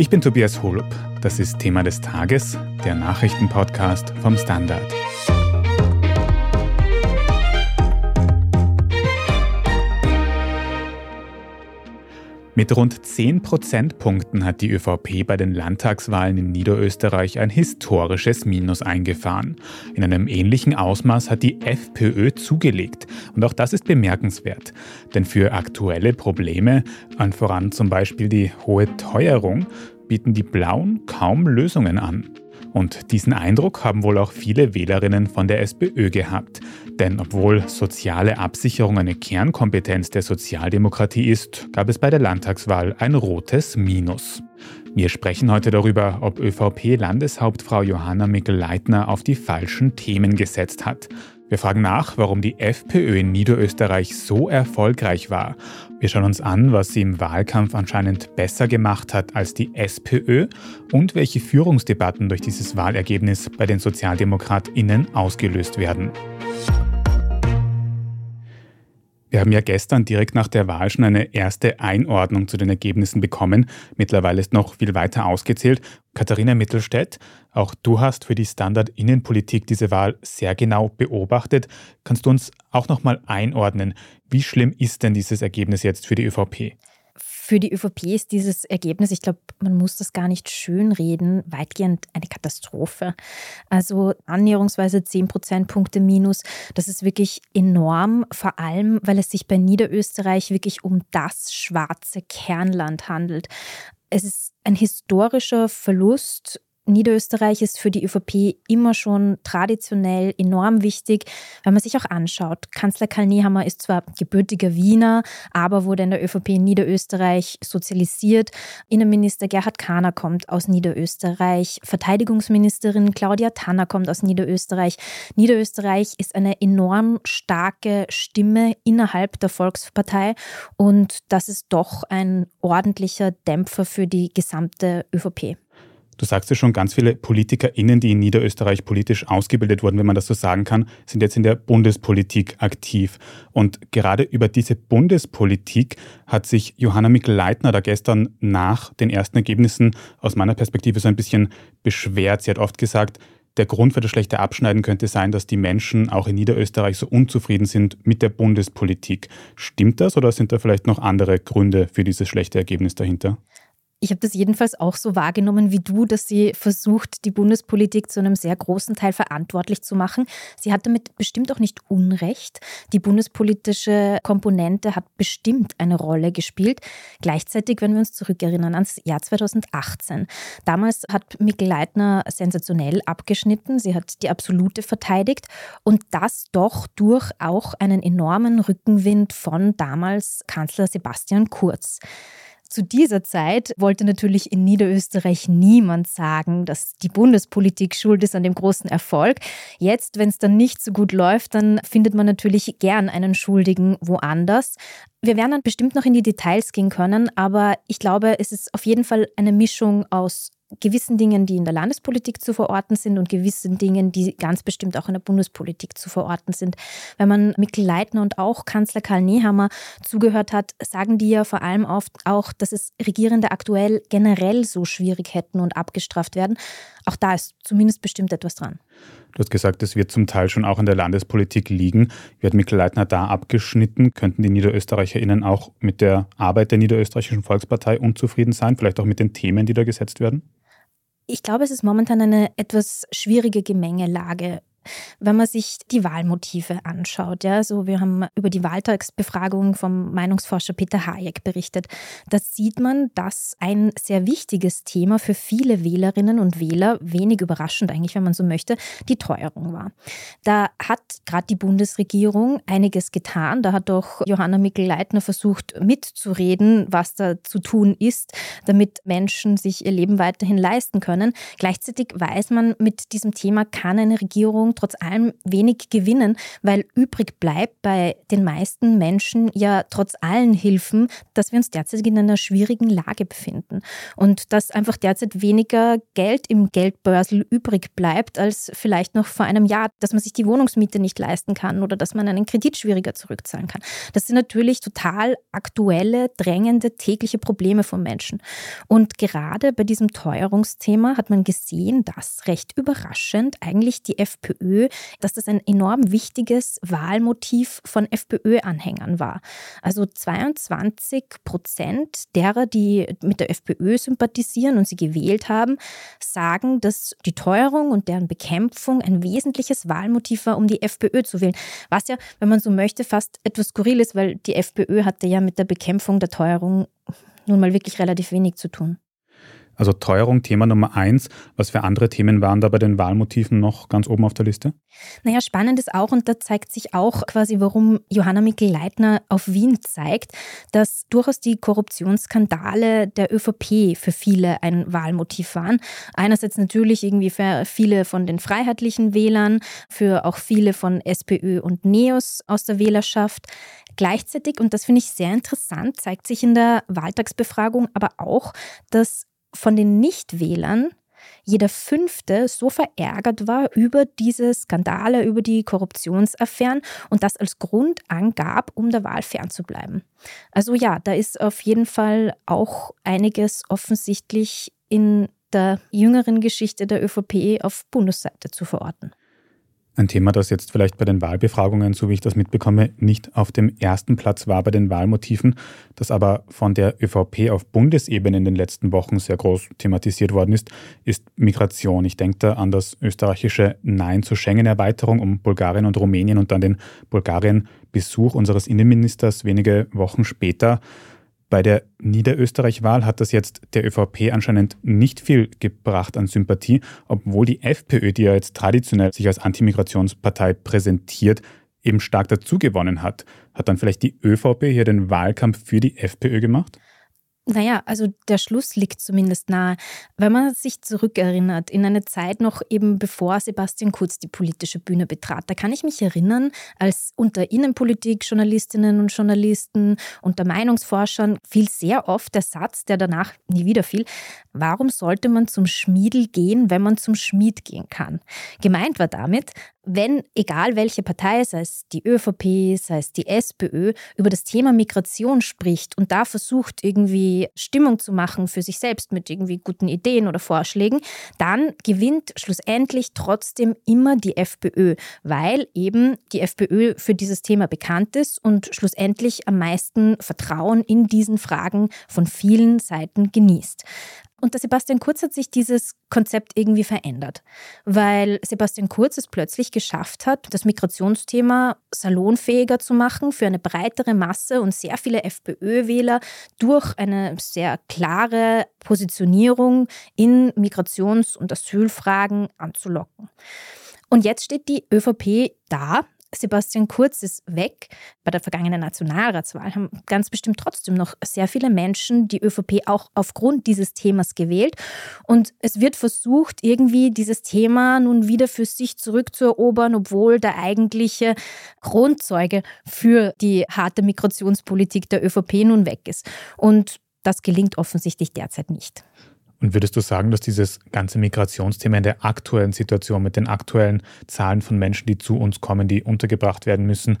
Ich bin Tobias Holub. Das ist Thema des Tages, der Nachrichtenpodcast vom Standard. Mit rund 10 Prozentpunkten hat die ÖVP bei den Landtagswahlen in Niederösterreich ein historisches Minus eingefahren. In einem ähnlichen Ausmaß hat die FPÖ zugelegt. Und auch das ist bemerkenswert. Denn für aktuelle Probleme, an voran zum Beispiel die hohe Teuerung, bieten die Blauen kaum Lösungen an. Und diesen Eindruck haben wohl auch viele Wählerinnen von der SPÖ gehabt. Denn obwohl soziale Absicherung eine Kernkompetenz der Sozialdemokratie ist, gab es bei der Landtagswahl ein rotes Minus. Wir sprechen heute darüber, ob ÖVP-Landeshauptfrau Johanna Mikl-Leitner auf die falschen Themen gesetzt hat. Wir fragen nach, warum die FPÖ in Niederösterreich so erfolgreich war. Wir schauen uns an, was sie im Wahlkampf anscheinend besser gemacht hat als die SPÖ und welche Führungsdebatten durch dieses Wahlergebnis bei den Sozialdemokratinnen ausgelöst werden. Wir haben ja gestern direkt nach der Wahl schon eine erste Einordnung zu den Ergebnissen bekommen. Mittlerweile ist noch viel weiter ausgezählt. Katharina Mittelstädt, auch du hast für die Standard-Innenpolitik diese Wahl sehr genau beobachtet. Kannst du uns auch noch mal einordnen, wie schlimm ist denn dieses Ergebnis jetzt für die ÖVP? Für die ÖVP ist dieses Ergebnis, ich glaube, man muss das gar nicht schönreden, weitgehend eine Katastrophe. Also annäherungsweise 10 Prozentpunkte minus, das ist wirklich enorm, vor allem, weil es sich bei Niederösterreich wirklich um das schwarze Kernland handelt. Es ist ein historischer Verlust Niederösterreich ist für die ÖVP immer schon traditionell enorm wichtig, wenn man sich auch anschaut. Kanzler Karl Nehammer ist zwar gebürtiger Wiener, aber wurde in der ÖVP in Niederösterreich sozialisiert. Innenminister Gerhard Kahner kommt aus Niederösterreich. Verteidigungsministerin Claudia Tanner kommt aus Niederösterreich. Niederösterreich ist eine enorm starke Stimme innerhalb der Volkspartei und das ist doch ein ordentlicher Dämpfer für die gesamte ÖVP. Du sagst ja schon, ganz viele PolitikerInnen, die in Niederösterreich politisch ausgebildet wurden, wenn man das so sagen kann, sind jetzt in der Bundespolitik aktiv. Und gerade über diese Bundespolitik hat sich Johanna Mikl-Leitner da gestern nach den ersten Ergebnissen aus meiner Perspektive so ein bisschen beschwert. Sie hat oft gesagt, der Grund für das schlechte Abschneiden könnte sein, dass die Menschen auch in Niederösterreich so unzufrieden sind mit der Bundespolitik. Stimmt das oder sind da vielleicht noch andere Gründe für dieses schlechte Ergebnis dahinter? Ich habe das jedenfalls auch so wahrgenommen wie du, dass sie versucht, die Bundespolitik zu einem sehr großen Teil verantwortlich zu machen. Sie hat damit bestimmt auch nicht Unrecht. Die bundespolitische Komponente hat bestimmt eine Rolle gespielt. Gleichzeitig, wenn wir uns zurückerinnern ans Jahr 2018. Damals hat Mikkel Leitner sensationell abgeschnitten. Sie hat die Absolute verteidigt und das doch durch auch einen enormen Rückenwind von damals Kanzler Sebastian Kurz. Zu dieser Zeit wollte natürlich in Niederösterreich niemand sagen, dass die Bundespolitik schuld ist an dem großen Erfolg. Jetzt, wenn es dann nicht so gut läuft, dann findet man natürlich gern einen Schuldigen woanders. Wir werden dann bestimmt noch in die Details gehen können, aber ich glaube, es ist auf jeden Fall eine Mischung aus gewissen Dingen, die in der Landespolitik zu verorten sind und gewissen Dingen, die ganz bestimmt auch in der Bundespolitik zu verorten sind. Wenn man Mikkel Leitner und auch Kanzler Karl Nehammer zugehört hat, sagen die ja vor allem oft auch, dass es Regierende aktuell generell so schwierig hätten und abgestraft werden. Auch da ist zumindest bestimmt etwas dran. Du hast gesagt, es wird zum Teil schon auch in der Landespolitik liegen. Wird Mikkel Leitner da abgeschnitten? Könnten die NiederösterreicherInnen auch mit der Arbeit der Niederösterreichischen Volkspartei unzufrieden sein? Vielleicht auch mit den Themen, die da gesetzt werden? Ich glaube, es ist momentan eine etwas schwierige Gemengelage. Wenn man sich die Wahlmotive anschaut, ja, so wir haben über die Wahltagsbefragung vom Meinungsforscher Peter Hayek berichtet, da sieht man, dass ein sehr wichtiges Thema für viele Wählerinnen und Wähler, wenig überraschend eigentlich, wenn man so möchte, die Teuerung war. Da hat gerade die Bundesregierung einiges getan. Da hat doch Johanna Mikl-Leitner versucht mitzureden, was da zu tun ist, damit Menschen sich ihr Leben weiterhin leisten können. Gleichzeitig weiß man, mit diesem Thema kann eine Regierung trotz allem wenig gewinnen, weil übrig bleibt bei den meisten Menschen ja trotz allen Hilfen, dass wir uns derzeit in einer schwierigen Lage befinden und dass einfach derzeit weniger Geld im Geldbörsel übrig bleibt als vielleicht noch vor einem Jahr, dass man sich die Wohnungsmiete nicht leisten kann oder dass man einen Kredit schwieriger zurückzahlen kann. Das sind natürlich total aktuelle, drängende, tägliche Probleme von Menschen. Und gerade bei diesem Teuerungsthema hat man gesehen, dass recht überraschend eigentlich die FPÖ, dass das ein enorm wichtiges Wahlmotiv von FPÖ-Anhängern war. Also 22 Prozent derer, die mit der FPÖ sympathisieren und sie gewählt haben, sagen, dass die Teuerung und deren Bekämpfung ein wesentliches Wahlmotiv war, um die FPÖ zu wählen. Was ja, wenn man so möchte, fast etwas skurril ist, weil die FPÖ hatte ja mit der Bekämpfung der Teuerung nun mal wirklich relativ wenig zu tun. Also Teuerung, Thema Nummer eins. Was für andere Themen waren da bei den Wahlmotiven noch ganz oben auf der Liste? Naja, spannend ist auch, und da zeigt sich auch quasi, warum Johanna Mikl-Leitner auf Wien zeigt, dass durchaus die Korruptionsskandale der ÖVP für viele ein Wahlmotiv waren. Einerseits natürlich irgendwie für viele von den freiheitlichen Wählern, für auch viele von SPÖ und NEOS aus der Wählerschaft. Gleichzeitig, und das finde ich sehr interessant, zeigt sich in der Wahltagsbefragung aber auch, dass von den Nichtwählern jeder Fünfte so verärgert war über diese Skandale, über die Korruptionsaffären und das als Grund angab, um der Wahl fernzubleiben. Also ja, da ist auf jeden Fall auch einiges offensichtlich in der jüngeren Geschichte der ÖVP auf Bundesseite zu verorten. Ein Thema, das jetzt vielleicht bei den Wahlbefragungen, so wie ich das mitbekomme, nicht auf dem ersten Platz war bei den Wahlmotiven, das aber von der ÖVP auf Bundesebene in den letzten Wochen sehr groß thematisiert worden ist, ist Migration. Ich denke da an das österreichische Nein zur Schengen-Erweiterung um Bulgarien und Rumänien und dann den Bulgarien-Besuch unseres Innenministers wenige Wochen später. Bei der Niederösterreich-Wahl hat das jetzt der ÖVP anscheinend nicht viel gebracht an Sympathie, obwohl die FPÖ, die ja jetzt traditionell sich als Antimigrationspartei präsentiert, eben stark dazugewonnen hat. Hat dann vielleicht die ÖVP hier den Wahlkampf für die FPÖ gemacht? Naja, also der Schluss liegt zumindest nahe. Wenn man sich zurückerinnert, in eine Zeit noch eben bevor Sebastian Kurz die politische Bühne betrat, da kann ich mich erinnern, als unter Innenpolitik-Journalistinnen und Journalisten, unter Meinungsforschern fiel sehr oft der Satz, der danach nie wieder fiel, warum sollte man zum Schmiedel gehen, wenn man zum Schmied gehen kann? Gemeint war damit, wenn, egal welche Partei, sei es die ÖVP, sei es die SPÖ, über das Thema Migration spricht und da versucht, irgendwie Stimmung zu machen für sich selbst mit irgendwie guten Ideen oder Vorschlägen, dann gewinnt schlussendlich trotzdem immer die FPÖ, weil eben die FPÖ für dieses Thema bekannt ist und schlussendlich am meisten Vertrauen in diesen Fragen von vielen Seiten genießt. Unter Sebastian Kurz hat sich dieses Konzept irgendwie verändert, weil Sebastian Kurz es plötzlich geschafft hat, das Migrationsthema salonfähiger zu machen für eine breitere Masse und sehr viele FPÖ-Wähler durch eine sehr klare Positionierung in Migrations- und Asylfragen anzulocken. Und jetzt steht die ÖVP da Sebastian Kurz ist weg. Bei der vergangenen Nationalratswahl haben ganz bestimmt trotzdem noch sehr viele Menschen die ÖVP auch aufgrund dieses Themas gewählt. Und es wird versucht, irgendwie dieses Thema nun wieder für sich zurückzuerobern, obwohl der eigentliche Grundzeuge für die harte Migrationspolitik der ÖVP nun weg ist. Und das gelingt offensichtlich derzeit nicht. Und würdest du sagen, dass dieses ganze Migrationsthema in der aktuellen Situation mit den aktuellen Zahlen von Menschen, die zu uns kommen, die untergebracht werden müssen,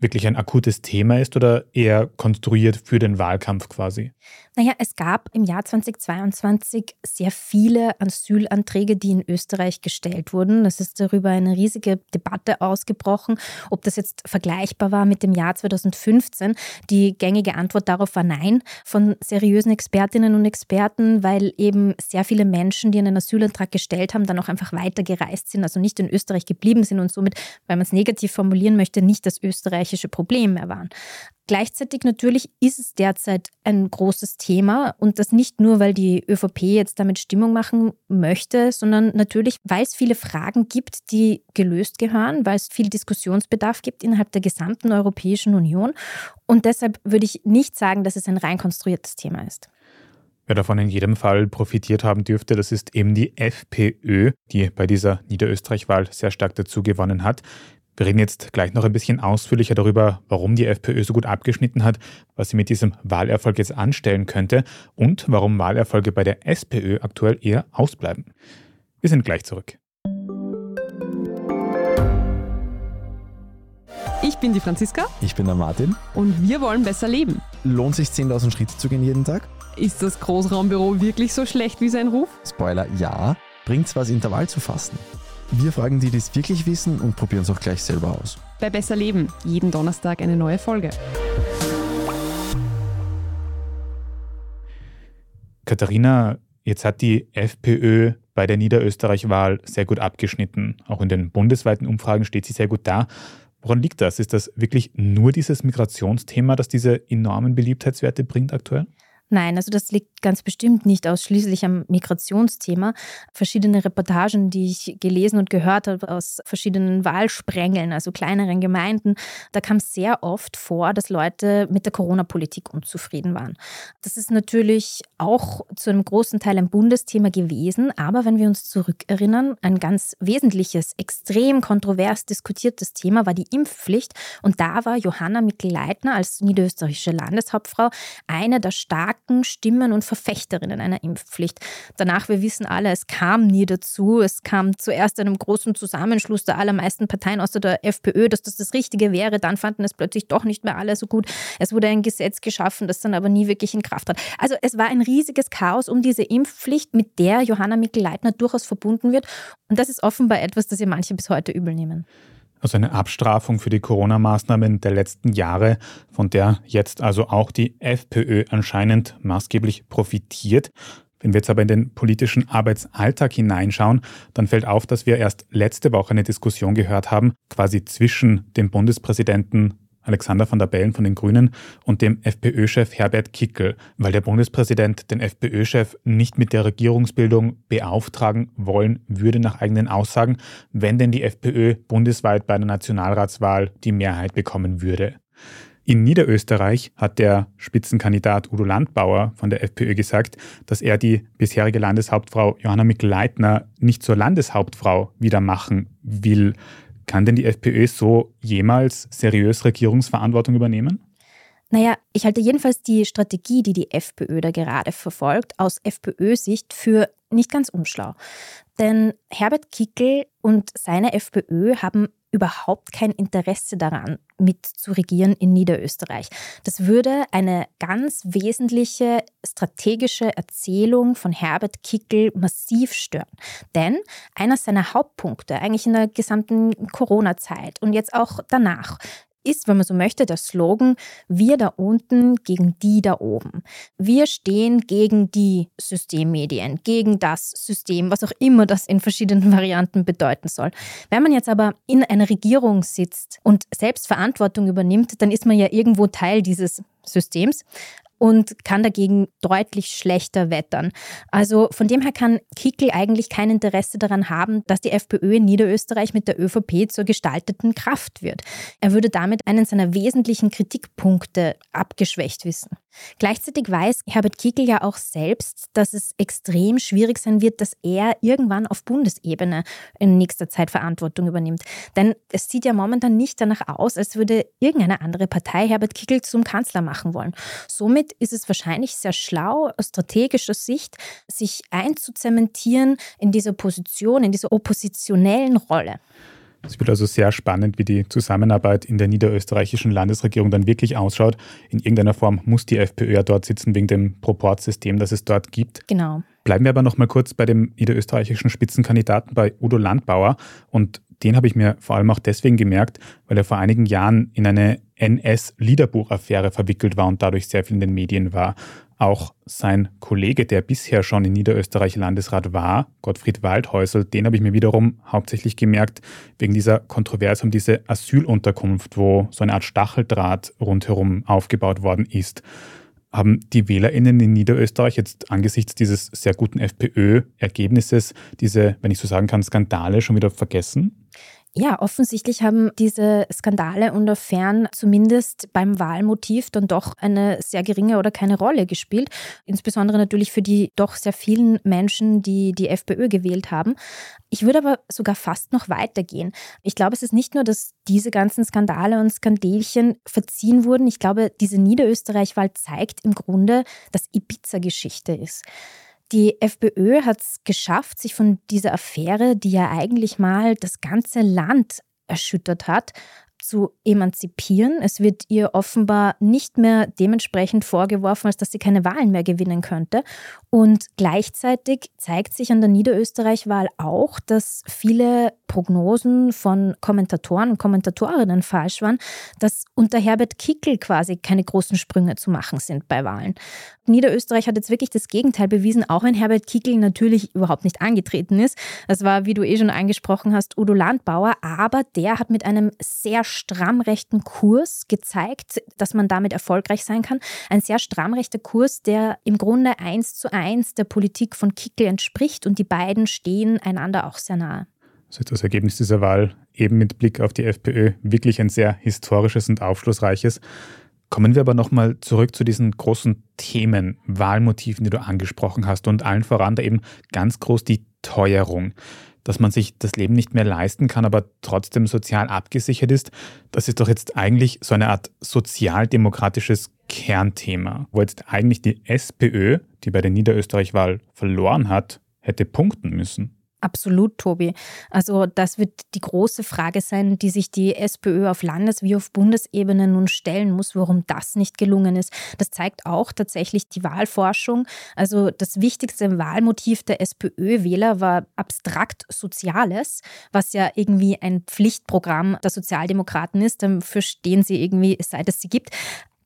wirklich ein akutes Thema ist oder eher konstruiert für den Wahlkampf quasi? Naja, es gab im Jahr 2022 sehr viele Asylanträge, die in Österreich gestellt wurden. Es ist darüber eine riesige Debatte ausgebrochen, ob das jetzt vergleichbar war mit dem Jahr 2015. Die gängige Antwort darauf war nein von seriösen Expertinnen und Experten, weil eben sehr viele Menschen, die einen Asylantrag gestellt haben, dann auch einfach weitergereist sind, also nicht in Österreich geblieben sind und somit, wenn man es negativ formulieren möchte, nicht das österreichische Problem waren. Gleichzeitig natürlich ist es derzeit ein großes Thema und das nicht nur, weil die ÖVP jetzt damit Stimmung machen möchte, sondern natürlich, weil es viele Fragen gibt, die gelöst gehören, weil es viel Diskussionsbedarf gibt innerhalb der gesamten Europäischen Union. Und deshalb würde ich nicht sagen, dass es ein rein konstruiertes Thema ist. Wer davon in jedem Fall profitiert haben dürfte, das ist eben die FPÖ, die bei dieser Niederösterreich-Wahl sehr stark dazu gewonnen hat. Wir reden jetzt gleich noch ein bisschen ausführlicher darüber, warum die FPÖ so gut abgeschnitten hat, was sie mit diesem Wahlerfolg jetzt anstellen könnte und warum Wahlerfolge bei der SPÖ aktuell eher ausbleiben. Wir sind gleich zurück. Ich bin die Franziska. Ich bin der Martin. Und wir wollen besser leben. Lohnt sich 10.000 Schritte zu gehen jeden Tag? Ist das Großraumbüro wirklich so schlecht wie sein Ruf? Spoiler, ja. Bringt's was, Intervall zu fassen? Wir fragen die, die es wirklich wissen und probieren es auch gleich selber aus. Bei Besser Leben, jeden Donnerstag eine neue Folge. Katharina, jetzt hat die FPÖ bei der Niederösterreich-Wahl sehr gut abgeschnitten. Auch in den bundesweiten Umfragen steht sie sehr gut da. Woran liegt das? Ist das wirklich nur dieses Migrationsthema, das diese enormen Beliebtheitswerte bringt aktuell? Nein, also das liegt ganz bestimmt nicht ausschließlich am Migrationsthema. Verschiedene Reportagen, die ich gelesen und gehört habe aus verschiedenen Wahlsprengeln, also kleineren Gemeinden, da kam sehr oft vor, dass Leute mit der Corona-Politik unzufrieden waren. Das ist natürlich auch zu einem großen Teil ein Bundesthema gewesen, aber wenn wir uns zurückerinnern, ein ganz wesentliches, extrem kontrovers diskutiertes Thema war die Impfpflicht und da war Johanna Mikl-Leitner als niederösterreichische Landeshauptfrau eine der starken starken Stimmen und Verfechterinnen einer Impfpflicht. Danach, wir wissen alle, es kam nie dazu. Es kam zuerst einem großen Zusammenschluss der allermeisten Parteien außer der FPÖ, dass das das Richtige wäre. Dann fanden es plötzlich doch nicht mehr alle so gut. Es wurde ein Gesetz geschaffen, das dann aber nie wirklich in Kraft hat. Also es war ein riesiges Chaos um diese Impfpflicht, mit der Johanna Mikl-Leitner durchaus verbunden wird. Und das ist offenbar etwas, das ihr manche bis heute übel nehmen also eine Abstrafung für die Corona-Maßnahmen der letzten Jahre, von der jetzt also auch die FPÖ anscheinend maßgeblich profitiert. Wenn wir jetzt aber in den politischen Arbeitsalltag hineinschauen, dann fällt auf, dass wir erst letzte Woche eine Diskussion gehört haben, quasi zwischen dem Bundespräsidenten Alexander van der Bellen von den Grünen und dem FPÖ-Chef Herbert Kickel, weil der Bundespräsident den FPÖ-Chef nicht mit der Regierungsbildung beauftragen wollen würde nach eigenen Aussagen, wenn denn die FPÖ bundesweit bei einer Nationalratswahl die Mehrheit bekommen würde. In Niederösterreich hat der Spitzenkandidat Udo Landbauer von der FPÖ gesagt, dass er die bisherige Landeshauptfrau Johanna Mikl-Leitner nicht zur Landeshauptfrau wieder machen will. Kann denn die FPÖ so jemals seriös Regierungsverantwortung übernehmen? Naja, ich halte jedenfalls die Strategie, die die FPÖ da gerade verfolgt, aus FPÖ-Sicht für nicht ganz unschlau. Denn Herbert Kickel und seine FPÖ haben überhaupt kein Interesse daran, mit zu regieren in Niederösterreich. Das würde eine ganz wesentliche strategische Erzählung von Herbert Kickel massiv stören. Denn einer seiner Hauptpunkte, eigentlich in der gesamten Corona-Zeit und jetzt auch danach, ist, wenn man so möchte, der Slogan Wir da unten gegen die da oben. Wir stehen gegen die Systemmedien, gegen das System, was auch immer das in verschiedenen Varianten bedeuten soll. Wenn man jetzt aber in einer Regierung sitzt und selbst Verantwortung übernimmt, dann ist man ja irgendwo Teil dieses Systems und kann dagegen deutlich schlechter wettern. Also von dem her kann Kickel eigentlich kein Interesse daran haben, dass die FPÖ in Niederösterreich mit der ÖVP zur gestalteten Kraft wird. Er würde damit einen seiner wesentlichen Kritikpunkte abgeschwächt wissen. Gleichzeitig weiß Herbert Kickl ja auch selbst, dass es extrem schwierig sein wird, dass er irgendwann auf Bundesebene in nächster Zeit Verantwortung übernimmt. Denn es sieht ja momentan nicht danach aus, als würde irgendeine andere Partei Herbert Kickl zum Kanzler machen wollen. Somit ist es wahrscheinlich sehr schlau aus strategischer Sicht, sich einzuzementieren in dieser Position, in dieser oppositionellen Rolle. Es wird also sehr spannend, wie die Zusammenarbeit in der niederösterreichischen Landesregierung dann wirklich ausschaut. In irgendeiner Form muss die FPÖ ja dort sitzen, wegen dem Proportsystem, das es dort gibt. Genau. Bleiben wir aber noch mal kurz bei dem niederösterreichischen Spitzenkandidaten, bei Udo Landbauer. Und den habe ich mir vor allem auch deswegen gemerkt, weil er vor einigen Jahren in eine NS-Liederbuchaffäre verwickelt war und dadurch sehr viel in den Medien war. Auch sein Kollege, der bisher schon in Niederösterreich Landesrat war, Gottfried Waldhäusel, den habe ich mir wiederum hauptsächlich gemerkt wegen dieser Kontroverse um diese Asylunterkunft, wo so eine Art Stacheldraht rundherum aufgebaut worden ist. Haben die WählerInnen in Niederösterreich jetzt angesichts dieses sehr guten FPÖ-Ergebnisses diese, wenn ich so sagen kann, Skandale schon wieder vergessen? Ja, offensichtlich haben diese Skandale und Affären zumindest beim Wahlmotiv dann doch eine sehr geringe oder keine Rolle gespielt. Insbesondere natürlich für die doch sehr vielen Menschen, die die FPÖ gewählt haben. Ich würde aber sogar fast noch weitergehen. Ich glaube, es ist nicht nur, dass diese ganzen Skandale und Skandelchen verziehen wurden. Ich glaube, diese Niederösterreich-Wahl zeigt im Grunde, dass Ibiza-Geschichte ist. Die FPÖ hat es geschafft, sich von dieser Affäre, die ja eigentlich mal das ganze Land erschüttert hat, zu emanzipieren. Es wird ihr offenbar nicht mehr dementsprechend vorgeworfen, als dass sie keine Wahlen mehr gewinnen könnte. Und gleichzeitig zeigt sich an der Niederösterreich-Wahl auch, dass viele Prognosen von Kommentatoren und Kommentatorinnen falsch waren, dass unter Herbert Kickel quasi keine großen Sprünge zu machen sind bei Wahlen. Niederösterreich hat jetzt wirklich das Gegenteil bewiesen, auch wenn Herbert Kickel natürlich überhaupt nicht angetreten ist. Das war, wie du eh schon angesprochen hast, Udo Landbauer, aber der hat mit einem sehr stramm rechten Kurs gezeigt, dass man damit erfolgreich sein kann. Ein sehr stramm rechter Kurs, der im Grunde eins zu eins der Politik von Kickel entspricht und die beiden stehen einander auch sehr nahe. Also das Ergebnis dieser Wahl eben mit Blick auf die FPÖ wirklich ein sehr historisches und aufschlussreiches. Kommen wir aber nochmal zurück zu diesen großen Themen, Wahlmotiven, die du angesprochen hast und allen voran da eben ganz groß die Teuerung dass man sich das Leben nicht mehr leisten kann, aber trotzdem sozial abgesichert ist, das ist doch jetzt eigentlich so eine Art sozialdemokratisches Kernthema, wo jetzt eigentlich die SPÖ, die bei der Niederösterreich-Wahl verloren hat, hätte punkten müssen. Absolut, Tobi. Also das wird die große Frage sein, die sich die SPÖ auf Landes- wie auf Bundesebene nun stellen muss, warum das nicht gelungen ist. Das zeigt auch tatsächlich die Wahlforschung. Also das wichtigste Wahlmotiv der SPÖ-Wähler war abstrakt Soziales, was ja irgendwie ein Pflichtprogramm der Sozialdemokraten ist. Dafür stehen sie irgendwie, seit es sie gibt.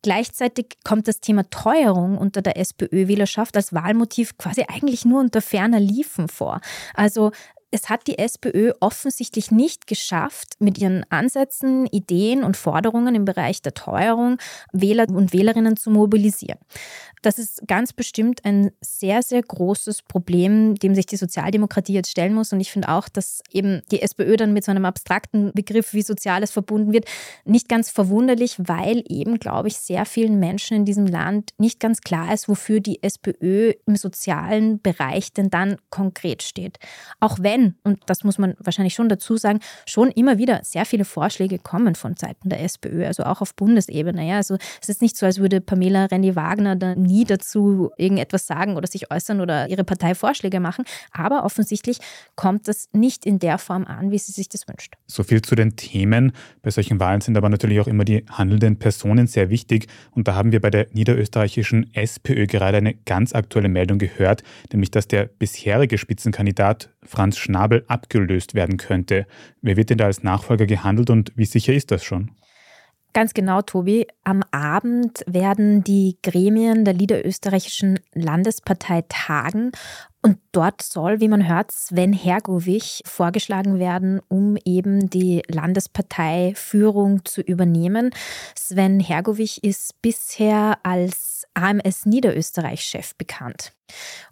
Gleichzeitig kommt das Thema Teuerung unter der SPÖ-Wählerschaft als Wahlmotiv quasi eigentlich nur unter ferner Liefen vor. Also es hat die SPÖ offensichtlich nicht geschafft, mit ihren Ansätzen, Ideen und Forderungen im Bereich der Teuerung Wähler und Wählerinnen zu mobilisieren. Das ist ganz bestimmt ein sehr, sehr großes Problem, dem sich die Sozialdemokratie jetzt stellen muss. Und ich finde auch, dass eben die SPÖ dann mit so einem abstrakten Begriff wie Soziales verbunden wird, nicht ganz verwunderlich, weil eben, glaube ich, sehr vielen Menschen in diesem Land nicht ganz klar ist, wofür die SPÖ im sozialen Bereich denn dann konkret steht. Auch wenn, und das muss man wahrscheinlich schon dazu sagen, schon immer wieder sehr viele Vorschläge kommen von Seiten der SPÖ, also auch auf Bundesebene. Ja. Also es ist nicht so, als würde Pamela Rendi-Wagner da nie dazu irgendetwas sagen oder sich äußern oder ihre Partei Vorschläge machen. Aber offensichtlich kommt das nicht in der Form an, wie sie sich das wünscht. So viel zu den Themen. Bei solchen Wahlen sind aber natürlich auch immer die handelnden Personen sehr wichtig. Und da haben wir bei der niederösterreichischen SPÖ gerade eine ganz aktuelle Meldung gehört, nämlich dass der bisherige Spitzenkandidat Franz Schnabel abgelöst werden könnte. Wer wird denn da als Nachfolger gehandelt und wie sicher ist das schon? Ganz genau, Tobi. Am Abend werden die Gremien der Niederösterreichischen Landespartei tagen und dort soll, wie man hört, Sven Hergovich vorgeschlagen werden, um eben die Landesparteiführung zu übernehmen. Sven Hergovich ist bisher als AMS Niederösterreich-Chef bekannt.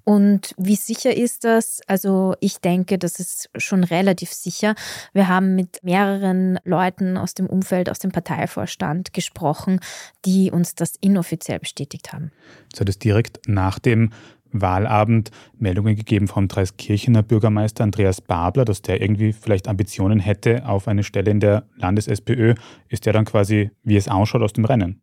Und wie sicher ist das? Also ich denke, das ist schon relativ sicher. Wir haben mit mehreren Leuten aus dem Umfeld, aus dem Parteivorstand gesprochen, die uns das inoffiziell bestätigt haben. Das hat es direkt nach dem Wahlabend Meldungen gegeben vom Dreiskirchener Bürgermeister Andreas Babler, dass der irgendwie vielleicht Ambitionen hätte auf eine Stelle in der Landes-SPÖ. Ist der dann quasi, wie es ausschaut, aus dem Rennen?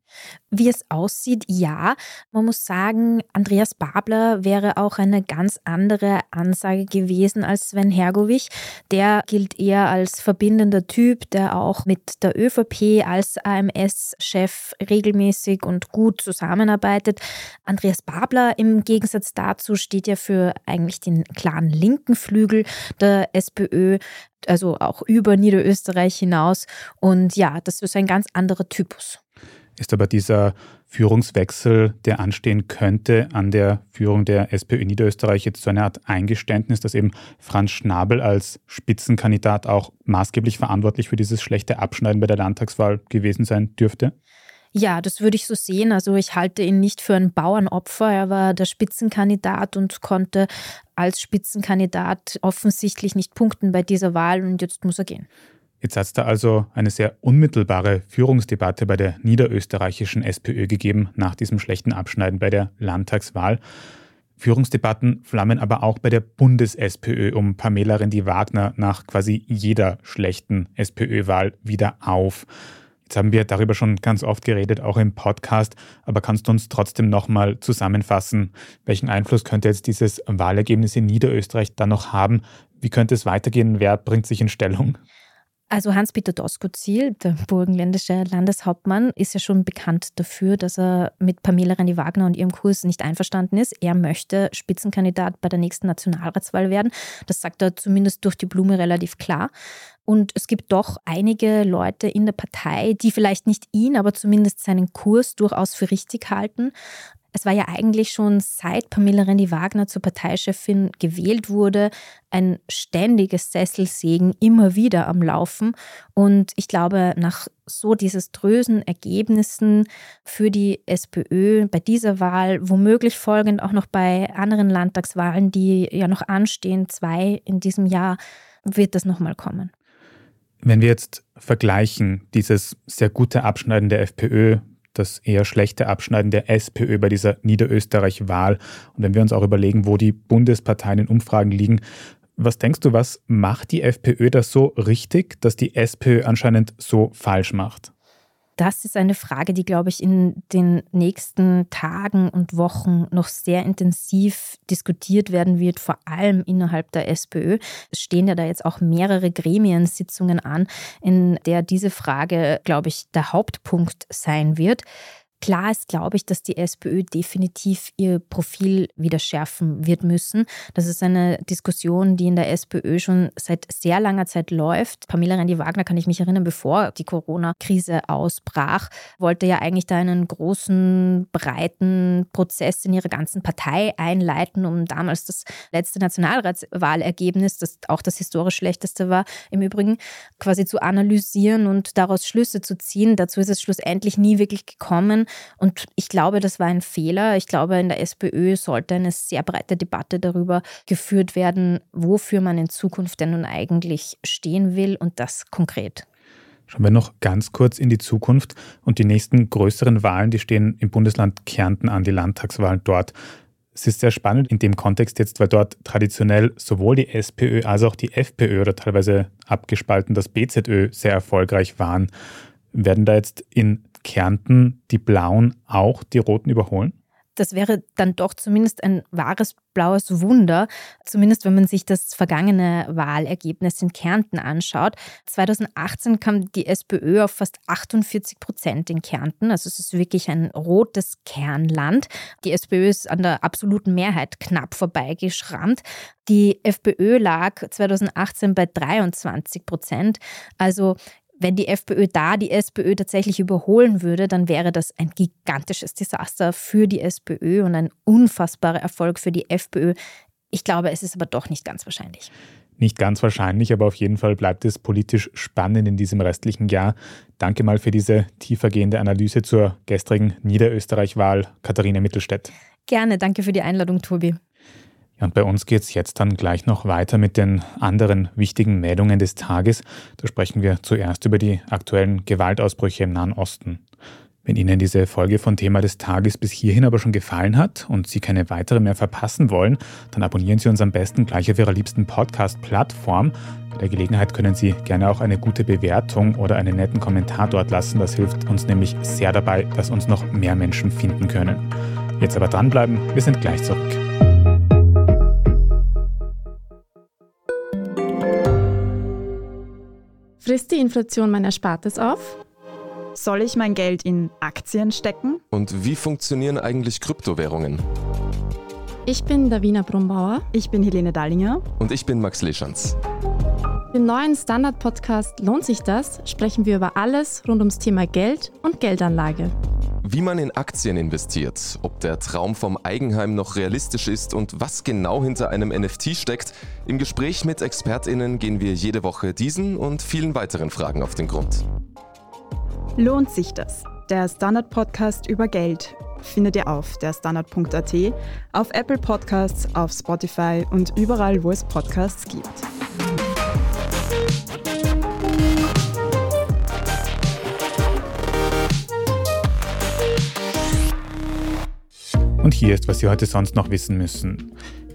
Wie es aussieht, ja. Man muss sagen, Andreas Babler wäre auch eine ganz andere Ansage gewesen als Sven Hergovich. Der gilt eher als verbindender Typ, der auch mit der ÖVP als AMS-Chef regelmäßig und gut zusammenarbeitet. Andreas Babler im Gegensatz dazu steht ja für eigentlich den klaren linken Flügel der SPÖ also auch über Niederösterreich hinaus. Und ja, das ist ein ganz anderer Typus. Ist aber dieser Führungswechsel, der anstehen könnte an der Führung der SPÖ Niederösterreich, jetzt so eine Art Eingeständnis, dass eben Franz Schnabel als Spitzenkandidat auch maßgeblich verantwortlich für dieses schlechte Abschneiden bei der Landtagswahl gewesen sein dürfte? Ja, das würde ich so sehen. Also ich halte ihn nicht für ein Bauernopfer. Er war der Spitzenkandidat und konnte als Spitzenkandidat offensichtlich nicht punkten bei dieser Wahl und jetzt muss er gehen. Jetzt hat es da also eine sehr unmittelbare Führungsdebatte bei der niederösterreichischen SPÖ gegeben nach diesem schlechten Abschneiden bei der Landtagswahl. Führungsdebatten flammen aber auch bei der Bundes-SPÖ um Pamela Rendi-Wagner nach quasi jeder schlechten SPÖ-Wahl wieder auf. Jetzt haben wir darüber schon ganz oft geredet, auch im Podcast, aber kannst du uns trotzdem nochmal zusammenfassen, welchen Einfluss könnte jetzt dieses Wahlergebnis in Niederösterreich dann noch haben? Wie könnte es weitergehen? Wer bringt sich in Stellung? Also Hans-Peter Doskozil, der burgenländische Landeshauptmann, ist ja schon bekannt dafür, dass er mit Pamela Rendi-Wagner und ihrem Kurs nicht einverstanden ist. Er möchte Spitzenkandidat bei der nächsten Nationalratswahl werden. Das sagt er zumindest durch die Blume relativ klar. Und es gibt doch einige Leute in der Partei, die vielleicht nicht ihn, aber zumindest seinen Kurs durchaus für richtig halten. Es war ja eigentlich schon seit Pamela Rendi-Wagner zur Parteichefin gewählt wurde, ein ständiges Sesselsägen immer wieder am Laufen. Und ich glaube, nach so desaströsen Ergebnissen für die SPÖ bei dieser Wahl, womöglich folgend auch noch bei anderen Landtagswahlen, die ja noch anstehen, zwei in diesem Jahr, wird das nochmal kommen. Wenn wir jetzt vergleichen, dieses sehr gute Abschneiden der FPÖ das eher schlechte Abschneiden der SPÖ bei dieser Niederösterreich-Wahl. Und wenn wir uns auch überlegen, wo die Bundesparteien in Umfragen liegen, was denkst du, was macht die FPÖ das so richtig, dass die SPÖ anscheinend so falsch macht? Das ist eine Frage, die, glaube ich, in den nächsten Tagen und Wochen noch sehr intensiv diskutiert werden wird, vor allem innerhalb der SPÖ. Es stehen ja da jetzt auch mehrere Gremiensitzungen an, in der diese Frage, glaube ich, der Hauptpunkt sein wird. Klar ist, glaube ich, dass die SPÖ definitiv ihr Profil wieder schärfen wird müssen. Das ist eine Diskussion, die in der SPÖ schon seit sehr langer Zeit läuft. Pamela Rendi-Wagner, kann ich mich erinnern, bevor die Corona-Krise ausbrach, wollte ja eigentlich da einen großen, breiten Prozess in ihrer ganzen Partei einleiten, um damals das letzte Nationalratswahlergebnis, das auch das historisch schlechteste war, im Übrigen quasi zu analysieren und daraus Schlüsse zu ziehen. Dazu ist es schlussendlich nie wirklich gekommen. Und ich glaube, das war ein Fehler. Ich glaube, in der SPÖ sollte eine sehr breite Debatte darüber geführt werden, wofür man in Zukunft denn nun eigentlich stehen will und das konkret. Schauen wir noch ganz kurz in die Zukunft und die nächsten größeren Wahlen, die stehen im Bundesland Kärnten an, die Landtagswahlen dort. Es ist sehr spannend in dem Kontext jetzt, weil dort traditionell sowohl die SPÖ als auch die FPÖ oder teilweise abgespalten das BZÖ sehr erfolgreich waren. Werden da jetzt in Kärnten die Blauen auch die Roten überholen? Das wäre dann doch zumindest ein wahres blaues Wunder, zumindest wenn man sich das vergangene Wahlergebnis in Kärnten anschaut. 2018 kam die SPÖ auf fast 48 Prozent in Kärnten, also es ist wirklich ein rotes Kernland. Die SPÖ ist an der absoluten Mehrheit knapp vorbeigeschrammt. Die FPÖ lag 2018 bei 23 Prozent. Also wenn die FPÖ da die SPÖ tatsächlich überholen würde, dann wäre das ein gigantisches Desaster für die SPÖ und ein unfassbarer Erfolg für die FPÖ. Ich glaube, es ist aber doch nicht ganz wahrscheinlich. Nicht ganz wahrscheinlich, aber auf jeden Fall bleibt es politisch spannend in diesem restlichen Jahr. Danke mal für diese tiefergehende Analyse zur gestrigen Niederösterreich-Wahl, Katharina Mittelstädt. Gerne, danke für die Einladung, Tobi. Ja, und bei uns geht es jetzt dann gleich noch weiter mit den anderen wichtigen Meldungen des Tages. Da sprechen wir zuerst über die aktuellen Gewaltausbrüche im Nahen Osten. Wenn Ihnen diese Folge von Thema des Tages bis hierhin aber schon gefallen hat und Sie keine weitere mehr verpassen wollen, dann abonnieren Sie uns am besten gleich auf Ihrer liebsten Podcast-Plattform. Bei der Gelegenheit können Sie gerne auch eine gute Bewertung oder einen netten Kommentar dort lassen. Das hilft uns nämlich sehr dabei, dass uns noch mehr Menschen finden können. Jetzt aber dranbleiben, wir sind gleich zurück. Frisst die Inflation mein Erspartes auf? Soll ich mein Geld in Aktien stecken? Und wie funktionieren eigentlich Kryptowährungen? Ich bin Davina Brumbauer. Ich bin Helene Dallinger. Und ich bin Max Leschanz. Im neuen Standard-Podcast Lohnt sich das? sprechen wir über alles rund ums Thema Geld und Geldanlage. Wie man in Aktien investiert, ob der Traum vom Eigenheim noch realistisch ist und was genau hinter einem NFT steckt. Im Gespräch mit ExpertInnen gehen wir jede Woche diesen und vielen weiteren Fragen auf den Grund. Lohnt sich das? Der Standard-Podcast über Geld findet ihr auf der Standard.at, auf Apple Podcasts, auf Spotify und überall, wo es Podcasts gibt. Und hier ist, was Sie heute sonst noch wissen müssen.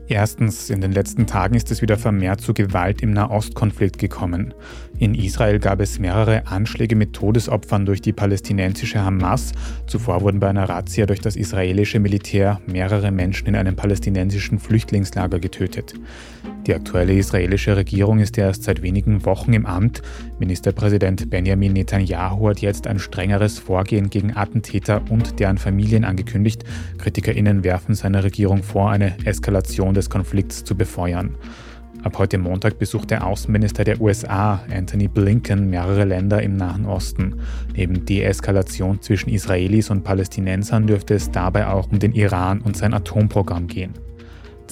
Erstens, in den letzten Tagen ist es wieder vermehrt zu Gewalt im Nahostkonflikt gekommen. In Israel gab es mehrere Anschläge mit Todesopfern durch die palästinensische Hamas. Zuvor wurden bei einer Razzia durch das israelische Militär mehrere Menschen in einem palästinensischen Flüchtlingslager getötet. Die aktuelle israelische Regierung ist erst seit wenigen Wochen im Amt. Ministerpräsident Benjamin Netanyahu hat jetzt ein strengeres Vorgehen gegen Attentäter und deren Familien angekündigt. KritikerInnen werfen seiner Regierung vor, eine Eskalation des Konflikts zu befeuern. Ab heute Montag besucht der Außenminister der USA, Anthony Blinken, mehrere Länder im Nahen Osten. Neben Deeskalation zwischen Israelis und Palästinensern dürfte es dabei auch um den Iran und sein Atomprogramm gehen.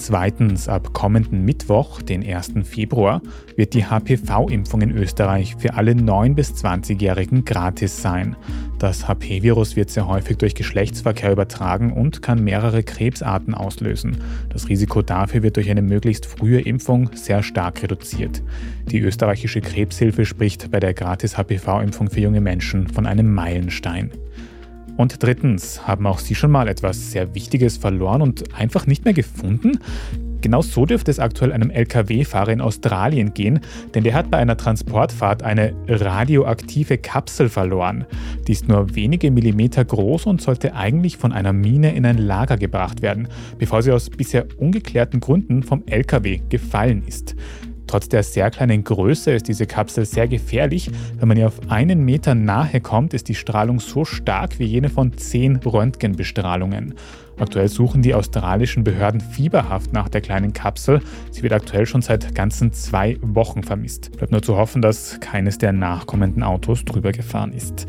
Zweitens, ab kommenden Mittwoch, den 1. Februar, wird die HPV-Impfung in Österreich für alle 9- bis 20-Jährigen gratis sein. Das HP-Virus wird sehr häufig durch Geschlechtsverkehr übertragen und kann mehrere Krebsarten auslösen. Das Risiko dafür wird durch eine möglichst frühe Impfung sehr stark reduziert. Die österreichische Krebshilfe spricht bei der gratis HPV-Impfung für junge Menschen von einem Meilenstein. Und drittens, haben auch Sie schon mal etwas sehr Wichtiges verloren und einfach nicht mehr gefunden? Genau so dürfte es aktuell einem Lkw-Fahrer in Australien gehen, denn der hat bei einer Transportfahrt eine radioaktive Kapsel verloren. Die ist nur wenige Millimeter groß und sollte eigentlich von einer Mine in ein Lager gebracht werden, bevor sie aus bisher ungeklärten Gründen vom Lkw gefallen ist. Trotz der sehr kleinen Größe ist diese Kapsel sehr gefährlich. Wenn man ihr auf einen Meter nahe kommt, ist die Strahlung so stark wie jene von zehn Röntgenbestrahlungen. Aktuell suchen die australischen Behörden fieberhaft nach der kleinen Kapsel. Sie wird aktuell schon seit ganzen zwei Wochen vermisst. Bleibt nur zu hoffen, dass keines der nachkommenden Autos drüber gefahren ist.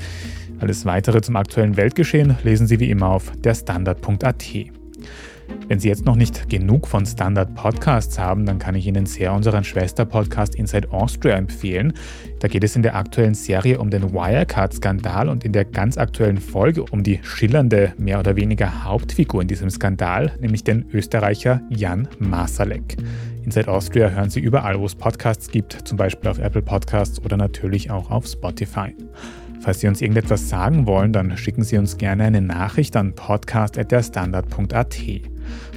Alles weitere zum aktuellen Weltgeschehen lesen Sie wie immer auf derstandard.at. Wenn Sie jetzt noch nicht genug von Standard Podcasts haben, dann kann ich Ihnen sehr unseren Schwester-Podcast Inside Austria empfehlen. Da geht es in der aktuellen Serie um den Wirecard-Skandal und in der ganz aktuellen Folge um die schillernde, mehr oder weniger Hauptfigur in diesem Skandal, nämlich den Österreicher Jan Masalek. Inside Austria hören Sie überall, wo es Podcasts gibt, zum Beispiel auf Apple Podcasts oder natürlich auch auf Spotify. Falls Sie uns irgendetwas sagen wollen, dann schicken Sie uns gerne eine Nachricht an podcast.derstandard.at.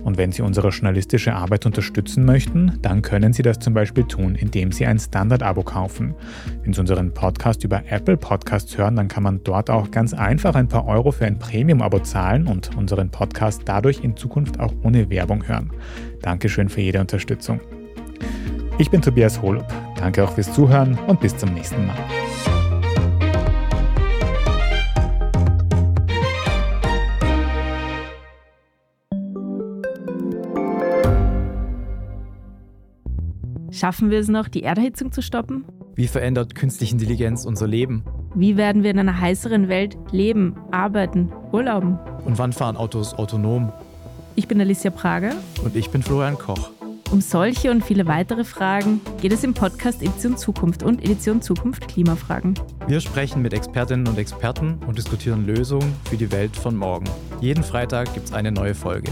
Und wenn Sie unsere journalistische Arbeit unterstützen möchten, dann können Sie das zum Beispiel tun, indem Sie ein Standard-Abo kaufen. Wenn Sie unseren Podcast über Apple Podcasts hören, dann kann man dort auch ganz einfach ein paar Euro für ein Premium-Abo zahlen und unseren Podcast dadurch in Zukunft auch ohne Werbung hören. Dankeschön für jede Unterstützung. Ich bin Tobias Holub. Danke auch fürs Zuhören und bis zum nächsten Mal. Schaffen wir es noch, die Erderhitzung zu stoppen? Wie verändert künstliche Intelligenz unser Leben? Wie werden wir in einer heißeren Welt leben, arbeiten, urlauben? Und wann fahren Autos autonom? Ich bin Alicia Prager. Und ich bin Florian Koch. Um solche und viele weitere Fragen geht es im Podcast Edition Zukunft und Edition Zukunft Klimafragen. Wir sprechen mit Expertinnen und Experten und diskutieren Lösungen für die Welt von morgen. Jeden Freitag gibt es eine neue Folge.